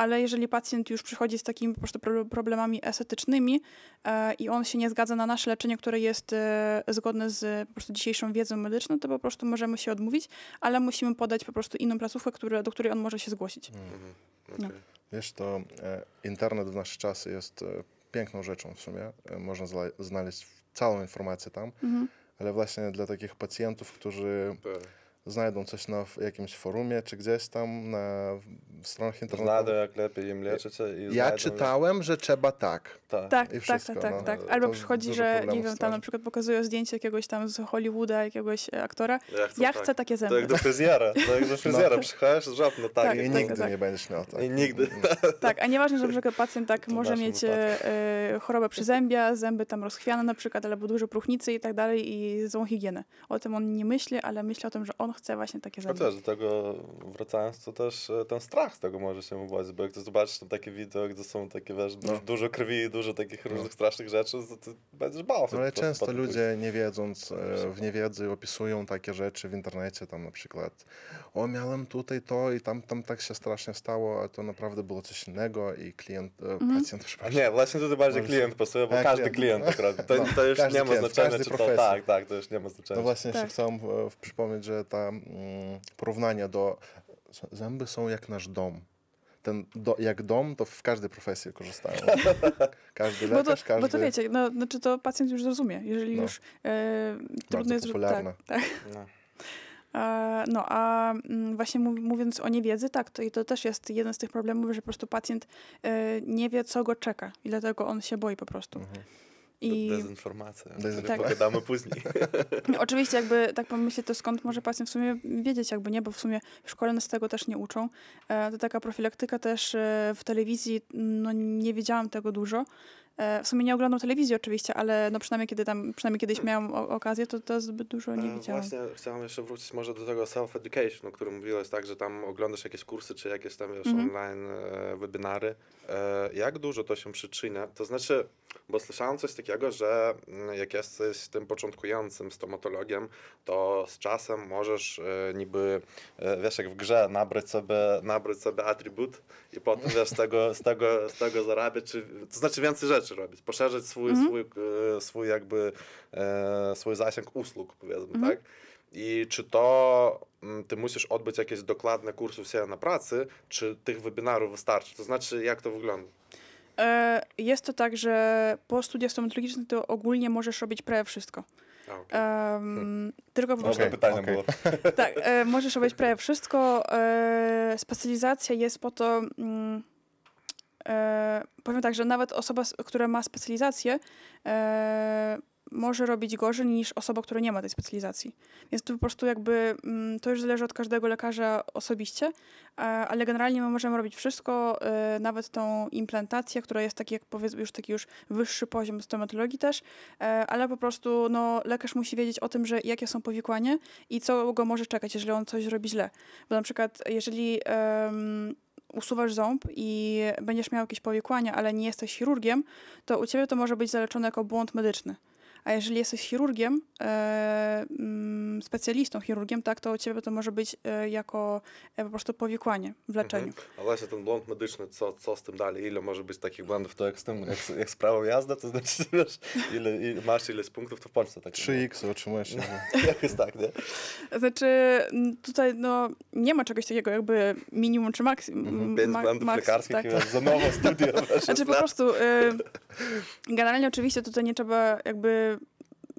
Ale jeżeli pacjent już przychodzi z takimi po prostu pro- problemami estetycznymi e, i on się nie zgadza na nasze leczenie, które jest e, zgodne z po prostu dzisiejszą wiedzą medyczną, to po prostu możemy się odmówić, ale musimy podać po prostu inną placówkę, które, do której on może się zgłosić. Mhm. No. okej. Wiesz, to e, internet w nasze czasy jest e, piękną rzeczą w sumie. E, można zla- znaleźć całą informację tam, Mhm. ale właśnie dla takich pacjentów, którzy Tak. Znajdą coś na w jakimś forumie czy gdzieś tam na stronach Znajdą internetowych. jak lepiej im leczyć i Ja znajdą, czytałem, że trzeba tak. Tak. Tak, I tak, wszystko, tak, tak, no. tak. To Albo przychodzi, że nie wiem, tam na przykład pokazują zdjęcie jakiegoś tam z Hollywooda, jakiegoś e, aktora. Ja chcę, Ja tak. chcę takie To zęby. jak do fryzjera, to jak do fryzjera przychodzisz, żadno tak. Tak, I jak tak, nigdy tak. nie będziesz miał tak. I nigdy. Tak, a nieważne, że na przykład pacjent tak To może mieć e, chorobę przyzębia, zęby tam rozchwiane na przykład, albo duże próchnicy i tak dalej i złą higienę. O tym on nie myśli, ale myśli o tym, że on chce właśnie takie zęby. Chociaż do tego wracając, to też e, ten strach z tego może się uwodzić, bo jak ty zobaczysz tam takie wideo, gdzie są takie, wiesz, No. dużo krwi i dużo takich różnych strasznych rzeczy, to ty będziesz bał się No, ale często ludzie nie wiedząc, e, w niewiedzy opisują takie rzeczy w internecie, tam na przykład o miałem tutaj to i tam, tam tak się strasznie stało, a to naprawdę było coś innego i klient, Mhm. pacjent, przepraszam. nie, właśnie tutaj bardziej klient pasuje, bo A, każdy klient. klient tak. To, No, to już każdy nie ma znaczenia, czy to profesji. tak, tak, to już nie ma znaczenia. No właśnie, Tak. chciałem przypomnieć, że ta mm, porównanie do z- zęby są jak nasz dom. Ten do, jak dom, to w każdej profesji korzystają. Każdy Bo to, lekarz, każdy... bo to wiecie, no, znaczy to pacjent już zrozumie, jeżeli No. już e, trudno jest... popularne. Tak, tak. No. E, No, a mm, właśnie mów, mówiąc o niewiedzy, tak, to, i to też jest jeden z tych problemów, że po prostu pacjent e, nie wie, co go czeka i dlatego on się boi po prostu. Mhm. I Dezinformacja. Dezinformacja. Tak. Pogadamy później. oczywiście jakby tak pomyśleć, to skąd może pacjent w sumie wiedzieć, jakby nie, bo w sumie w szkole nas tego też nie uczą. E, To taka profilaktyka też e, w telewizji, no nie wiedziałam tego dużo. E, W sumie nie oglądam telewizji oczywiście, ale no przynajmniej kiedy tam, przynajmniej kiedyś miałam o- okazję, to, to zbyt dużo nie E, wiedziałam. Właśnie chciałem jeszcze wrócić może do tego self-education, o którym mówiłeś, tak, że tam oglądasz jakieś kursy, czy jakieś tam wiesz, Mhm. online e, webinary. E, jak dużo to się przyczynia? To znaczy, bo słyszałem coś takiego, że mm, jak jesteś tym początkującym stomatologiem, to z czasem możesz e, niby, e, wiesz, jak w grze, nabrać sobie, nabrać sobie atrybut i potem, wiesz, z tego, z tego, z tego zarabiać, czy, to znaczy więcej rzeczy robić, poszerzyć swój, Mhm. swój, swój jakby, swój zasięg usług, powiedzmy, Mhm. tak? I czy to mm, ty musisz odbyć jakieś dokładne kursy na pracy, czy tych webinarów wystarczy? To znaczy, jak to wygląda? E, Jest to tak, że po studiach stomatologicznych to ogólnie możesz robić prawie wszystko. A, okej. Em, tylko po prostu Dobre pytanie okej. było. tak, e, możesz robić prawie wszystko. E, specjalizacja jest po to. Mm, e, powiem tak, że nawet osoba, która ma specjalizację, e, może robić gorzej niż osoba, która nie ma tej specjalizacji. Więc to po prostu jakby mm, to już zależy od każdego lekarza osobiście, ale generalnie my możemy robić wszystko, e, nawet tą implantację, która jest taki, jak powiedzmy, już taki już wyższy poziom stomatologii też, e, ale po prostu no, lekarz musi wiedzieć o tym, że jakie są powikłania i co go może czekać, jeżeli on coś robi źle. Bo na przykład, jeżeli em, usuwasz ząb i będziesz miał jakieś powikłania, ale nie jesteś chirurgiem, to u ciebie to może być zaleczone jako błąd medyczny. A jeżeli jesteś chirurgiem, e, mm, specjalistą chirurgiem, tak, to u ciebie to może być e, jako e, po prostu powikłanie w leczeniu. Mhm. A właśnie ten błąd medyczny, co, co z tym dalej? Ile może być takich błędów? To jak z tym, jak, jak z prawą jazdy, to znaczy, wiesz, ile, ile masz ileś punktów, to w Polsce tak 3x otrzymujesz się. Jak jest tak, nie? Znaczy, tutaj no, nie ma czegoś takiego jakby minimum czy maksimum. Mhm. Pięć ma- błędów maks- lekarskich tak, i tak. za nowo studia. wiesz, Znaczy po lat. prostu, y, generalnie oczywiście tutaj nie trzeba jakby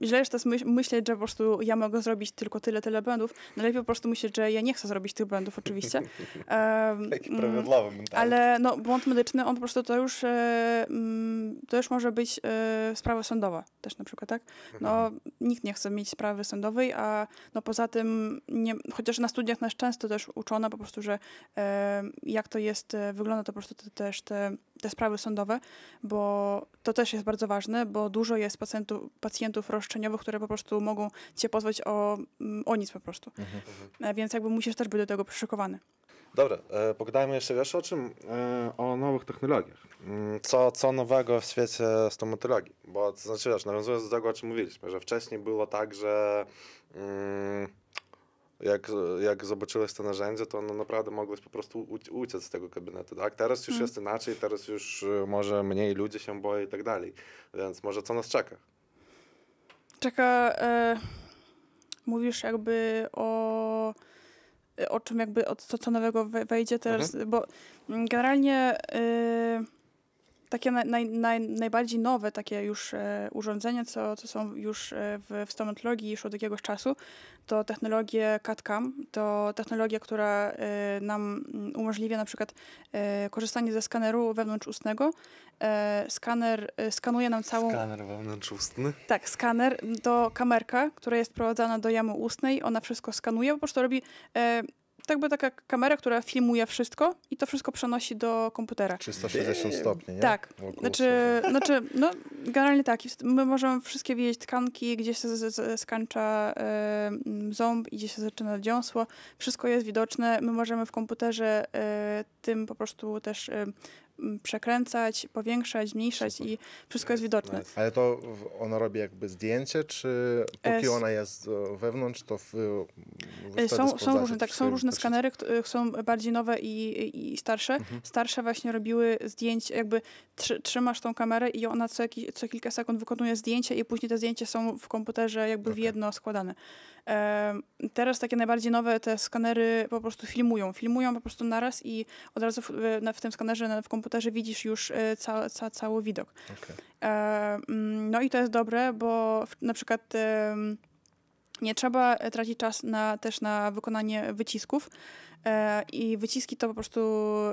źle jest teraz myśl, myśleć, że po prostu ja mogę zrobić tylko tyle, tyle błędów. Najlepiej po prostu myśleć, że ja nie chcę zrobić tych błędów, oczywiście. Um, Taki prawidłowy mentalny. Ale no, błąd medyczny, on po prostu to już, e, mm, to już może być e, sprawa sądowa też na przykład, tak? No, Mhm. nikt nie chce mieć sprawy sądowej, a no poza tym, nie, chociaż na studiach nas często też uczono po prostu, że e, jak to jest, wygląda to po prostu te, też te, te sprawy sądowe, bo to też jest bardzo ważne, bo dużo jest pacjentów, pacjentów roszczeniowych, które po prostu mogą cię pozwać o, mm, o nic po prostu. Mhm. E, Więc jakby musisz też być do tego przyszykowany. Dobra, e, pogadajmy jeszcze wiesz o czym? E, o nowych technologiach. Mm, Co, co nowego w świecie stomatologii? Bo to znaczy wiesz, nawiązując do tego, o czym mówiliśmy, że wcześniej było tak, że mm, jak, jak zobaczyłeś to narzędzie, to no naprawdę mogłeś po prostu uci- uciec z tego gabinetu, tak? Teraz już Mm. jest inaczej, teraz już e, może mniej ludzi się boi i tak dalej. Więc może co nas czeka? Czeka, e, mówisz jakby o, o czym jakby, o co, co nowego we- wejdzie teraz, bo mm, generalnie e, takie naj, naj, naj, najbardziej nowe takie już e, urządzenia, co, co są już e, w, w stomatologii już od jakiegoś czasu, to technologie CAD-CAM, to technologia, która e, nam mm, umożliwia na przykład e, korzystanie ze skaneru wewnątrzustnego. E, skaner e, skanuje nam całą... Skaner wewnątrzustny. Tak, skaner to kamerka, która jest wprowadzana do jamy ustnej. Ona wszystko skanuje, po prostu robi tak by taka kamera, która filmuje wszystko i to wszystko przenosi do komputera. 360 stopni, nie? Tak, Znaczy, znaczy, no generalnie tak. My możemy wszystkie wiedzieć tkanki, gdzie się skańcza m, ząb i gdzie się zaczyna dziąsło. Wszystko jest widoczne. My możemy w komputerze e, tym po prostu też m, przekręcać, powiększać, zmniejszać Super. i wszystko jest widoczne. Ale to w- ona robi jakby zdjęcie, czy póki Es- ona jest e, wewnątrz, to wy, wy E, Są, są różne, tak, są różne skanery, kt- są bardziej nowe i, i, starsze. Mhm. Starsze właśnie robiły zdjęcia, jakby trzy, trzymasz tą kamerę i ona co, jaki, co kilka sekund wykonuje zdjęcie i później te zdjęcia są w komputerze jakby w Okej. jedno składane. Teraz takie najbardziej nowe te skanery po prostu filmują. Filmują po prostu naraz i od razu w, w tym skanerze w komputerze widzisz już e, ca, ca, cały widok. Mm, No i to jest dobre, bo na przykład nie trzeba tracić czas na, też na wykonanie wycisków. E, I wyciski to po prostu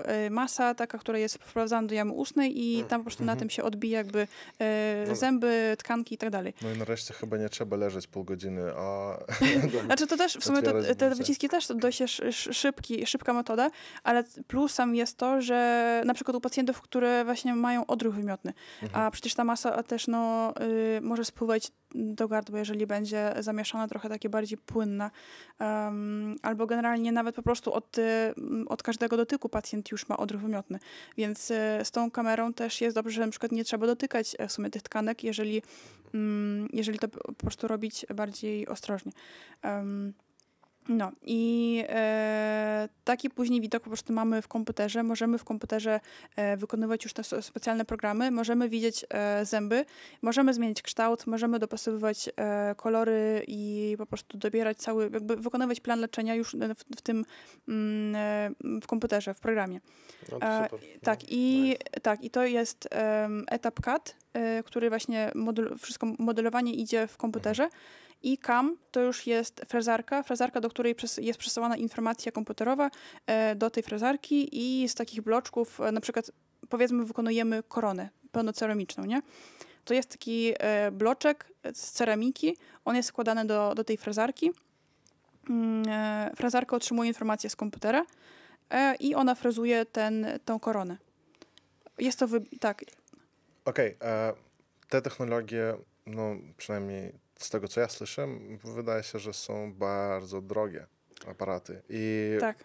e, masa taka, która jest wprowadzana do jamy ustnej i tam po prostu na Mhm. tym się odbija jakby e, No. zęby, tkanki i tak dalej. No i nareszcie chyba nie trzeba leżeć pół godziny, a Znaczy to też, w sumie to, te wyciski też to dość szybki, szybka metoda, ale plusem jest to, że na przykład u pacjentów, które właśnie mają odruch wymiotny, Mhm. a przecież ta masa też no, y, może spływać do gardła, jeżeli będzie zamieszana trochę takie bardziej płynna, Em, albo generalnie nawet po prostu od, y, od każdego dotyku pacjent już ma odruch wymiotny, więc y, z tą kamerą też jest dobrze, że na przykład nie trzeba dotykać e, w sumie tych tkanek, jeżeli, mm, jeżeli to po prostu robić bardziej ostrożnie. Em, no i e, taki później widok po prostu mamy w komputerze. Możemy w komputerze e, wykonywać już te specjalne programy, możemy widzieć e, zęby, możemy zmienić kształt, możemy dopasowywać e, kolory i po prostu dobierać cały, jakby wykonywać plan leczenia już w, w tym mm, e, w komputerze, w programie. No E. Tak, No, i nice. tak, i to jest etap CAD, który właśnie model, wszystko modelowanie idzie w komputerze. I CAM to już jest frezarka, frezarka, do której jest przesyłana informacja komputerowa e, do tej frezarki i z takich bloczków, e, na przykład powiedzmy wykonujemy koronę pełnoceramiczną, nie? To jest taki e, bloczek z ceramiki, on jest składany do, do tej frezarki. Mm, Frezarka otrzymuje informację z komputera i ona frezuje ten, tą koronę. Jest to, wy... tak, Okej, e, te technologie, no przynajmniej z tego co ja słyszę, wydaje się, że są bardzo drogie aparaty. I tak.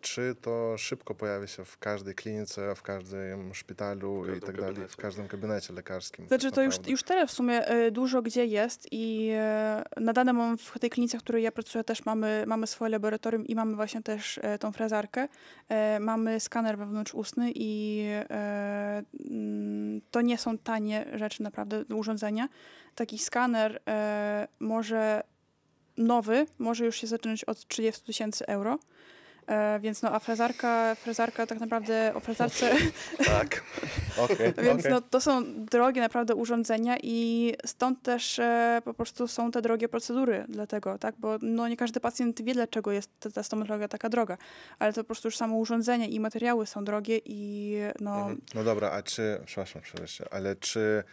Czy to szybko pojawi się w każdej klinice, w każdym szpitalu W i tak dalej, w każdym gabinecie lekarskim? Znaczy tak to już, naprawdę? już teraz w sumie e, dużo gdzie jest i e, na dane mam w tej klinice, w której ja pracuję też mamy, mamy swoje laboratorium i mamy właśnie też e, tą frezarkę. Mamy skaner wewnątrzustny i mm, to nie są tanie rzeczy naprawdę, urządzenia. Taki skaner może nowy, może już się zaczynać od 30 tysięcy euro. E, więc no, a frezarka, frezarka tak naprawdę o frezarce, Tak. Okej, więc okej. no, to są drogie naprawdę urządzenia i stąd też e, po prostu są te drogie procedury dlatego, tak, bo no, nie każdy pacjent wie, dlaczego jest ta, ta stomatologia taka droga, ale to po prostu już samo urządzenie i materiały są drogie i no, Mhm. No dobra, a czy, przepraszam, się, ale czy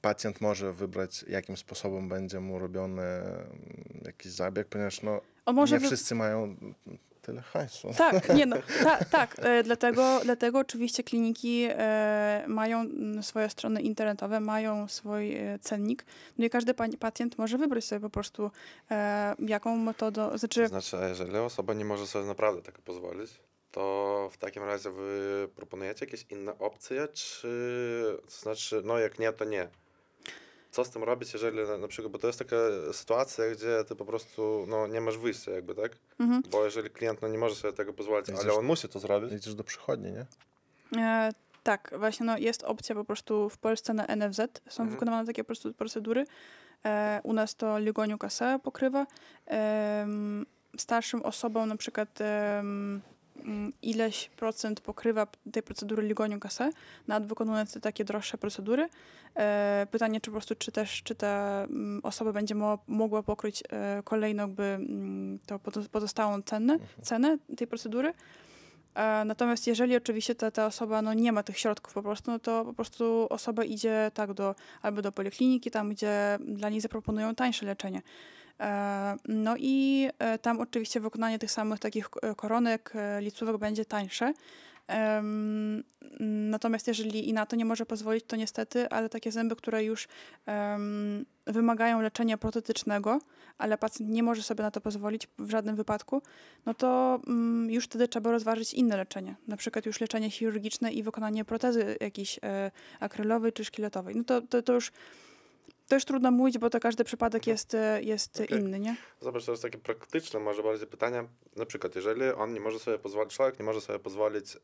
pacjent może wybrać, jakim sposobem będzie mu robiony mm, jakiś zabieg, ponieważ no, nie wy- wszyscy mają tyle hajsu. Tak, nie no, ta, tak, e, dlatego, dlatego oczywiście kliniki e, mają swoje strony internetowe, mają swój e, cennik, no i każdy pa- pacjent może wybrać sobie po prostu e, jaką metodą, znaczy Znaczy, jeżeli osoba nie może sobie naprawdę tego pozwolić, to w takim razie wy proponujecie jakieś inne opcje, czy to znaczy, no jak nie, to nie. Co z tym robić, jeżeli na, na przykład, bo to jest taka sytuacja, gdzie ty po prostu no, nie masz wyjścia jakby, tak? mhm. Bo jeżeli klient no, nie może sobie tego pozwolić, Jedziesz- ale on musi to zrobić, Idziesz do przychodni, nie? E, tak, właśnie no, jest opcja po prostu w Polsce na NFZ. Są Mhm. wykonywane takie po prostu procedury. E, u nas to Ligoniu Kasa pokrywa. Em, starszym osobom na przykład mm, ileś procent pokrywa tej procedury Ligoniu Kasa nad wykonując te takie droższe procedury. E, pytanie, czy po prostu, czy też, czy ta mm, osoba będzie mo- mogła pokryć e, kolejną jakby mm, to pozo- pozostałą cenę, cenę tej procedury. E, Natomiast jeżeli oczywiście ta, ta osoba no, nie ma tych środków po prostu, no to po prostu osoba idzie tak do, albo do polikliniki, tam gdzie dla niej zaproponują tańsze leczenie. E, No i e, tam oczywiście wykonanie tych samych takich koronek, e, licówek będzie tańsze. Natomiast jeżeli i na to nie może pozwolić, to niestety, ale takie zęby, które już wymagają leczenia protetycznego, ale pacjent nie może sobie na to pozwolić w żadnym wypadku, no to mm, już wtedy trzeba rozważyć inne leczenie. Na przykład już leczenie chirurgiczne i wykonanie protezy jakiejś akrylowej czy szkieletowej. No to, to, to już to już trudno mówić, bo to każdy przypadek jest, e, jest Okej. inny, nie? Zobacz, to jest takie praktyczne, może bardziej pytania. Na przykład, jeżeli on nie może sobie pozwolić, człowiek nie może sobie pozwolić e,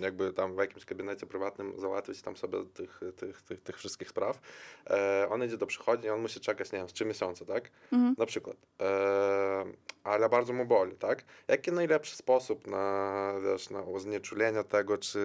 jakby tam w jakimś gabinecie prywatnym załatwić tam sobie tych, tych, tych, tych wszystkich spraw, e, on idzie do przychodni i on musi czekać, nie wiem, z 3 miesiące, tak? Mhm. Na przykład. E, ale bardzo mu boli, tak? Jaki najlepszy sposób na, wiesz, na znieczulenie tego, czy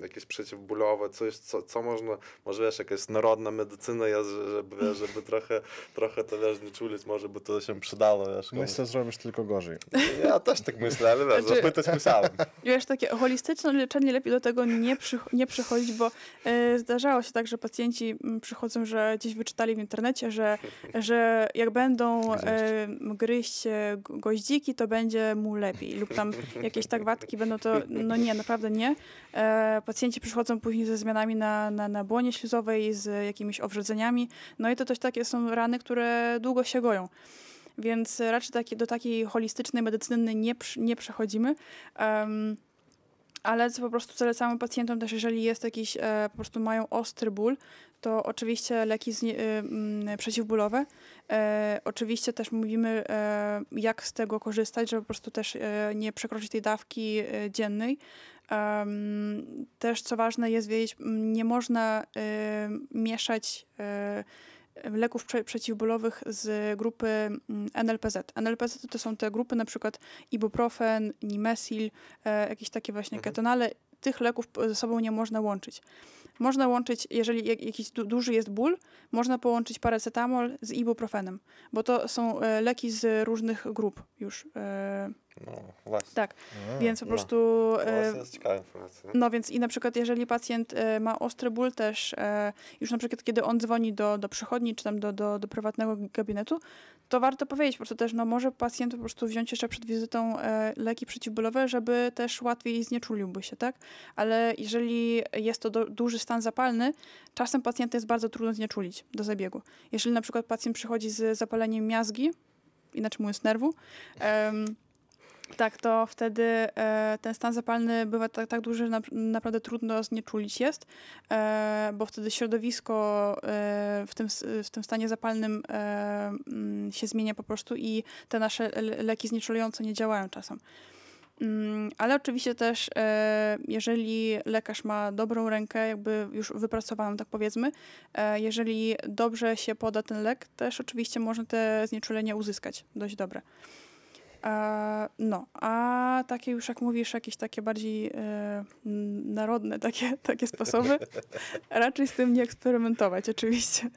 jakieś przeciwbólowe, coś, co, co można, może wiesz, jakaś narodna medycyna jest, żeby, wiesz, żeby trochę, trochę to, wiesz, znieczulić, może by to się przydało, wiesz. komuś. Myślę, zrobisz tylko gorzej. Ja też tak myślę, ale wiesz, Znaczy- zapytać musiałem. Wiesz, takie holistyczne leczenie lepiej do tego nie, przycho- nie przychodzić, bo e, zdarzało się tak, że pacjenci mm, przychodzą, że gdzieś wyczytali w internecie, że, że jak będą e, gryźć e, goździki, to będzie mu lepiej. Lub tam jakieś tak watki będą to... No nie, naprawdę nie. E, pacjenci przychodzą później ze zmianami na, na, na błonie śluzowej, z jakimiś owrzodzeniami. No i to też takie są rany, które długo się goją. Więc raczej takie, do takiej holistycznej medycyny nie, nie przechodzimy. Em, ale co po prostu zalecamy pacjentom też, jeżeli jest jakiś, e, po prostu mają ostry ból, to oczywiście leki znie, y, mm, przeciwbólowe. E, oczywiście też mówimy, e, jak z tego korzystać, żeby po prostu też e, nie przekroczyć tej dawki e, dziennej. Też co ważne jest wiedzieć, nie można e, mieszać e, leków prze, przeciwbólowych z grupy mm, NLPZ. NLPZ to są te grupy, na przykład ibuprofen, nimesil, e, jakieś takie właśnie Mhm. ketonale. Tych leków ze sobą nie można łączyć. Można łączyć, jeżeli jak- jakiś du duży jest ból, można połączyć paracetamol z ibuprofenem, bo to są e, leki z różnych grup już. No, właśnie. tak, A, więc po no. prostu... To e, właśnie jest ciekawa informacja. no więc i na przykład jeżeli pacjent e, ma ostry ból też, e, już na przykład kiedy on dzwoni do, do przychodni czy tam do, do, do prywatnego gabinetu, to warto powiedzieć po prostu też, no może pacjent po prostu wziąć jeszcze przed wizytą leki przeciwbólowe, żeby też łatwiej znieczuliłby się, tak? Ale jeżeli jest to do, duży stan zapalny, czasem pacjenta jest bardzo trudno znieczulić do zabiegu. Jeżeli na przykład pacjent przychodzi z zapaleniem miazgi, inaczej mówiąc nerwu, em, tak, to wtedy e, ten stan zapalny bywa tak, tak duży, że na, naprawdę trudno znieczulić jest, e, bo wtedy środowisko e, w, tym, w tym stanie zapalnym e, mm, się zmienia po prostu i te nasze le- leki znieczulujące nie działają czasem. Mm, Ale oczywiście też, e, jeżeli lekarz ma dobrą rękę, jakby już wypracowaną, tak powiedzmy, e, jeżeli dobrze się poda ten lek, też oczywiście można te znieczulenia uzyskać dość dobre. E, no, a takie już jak mówisz, jakieś takie bardziej e, narodne takie, takie sposoby, raczej z tym nie eksperymentować oczywiście.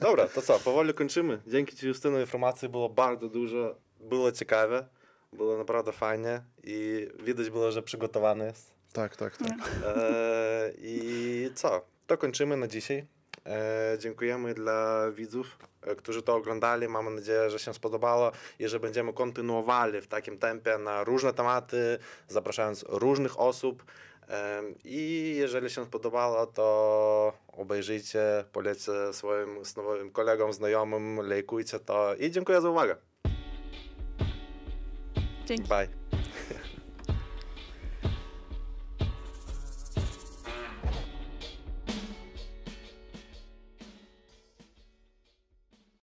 Dobra, to co, powoli kończymy. Dzięki Ci Justyno, informacji było bardzo dużo, było ciekawe, było naprawdę fajnie i widać było, że przygotowany jest. Tak, tak, tak. E, I co, to kończymy na dzisiaj. E, dziękujemy dla widzów, e, którzy to oglądali. Mamy nadzieję, że się spodobało i że będziemy kontynuowali w takim tempie na różne tematy, zapraszając różnych osób. E, I jeżeli się spodobało, to obejrzyjcie, polećcie swoim swoim kolegom, znajomym, lajkujcie to i dziękuję za uwagę. Dzięki. Bye.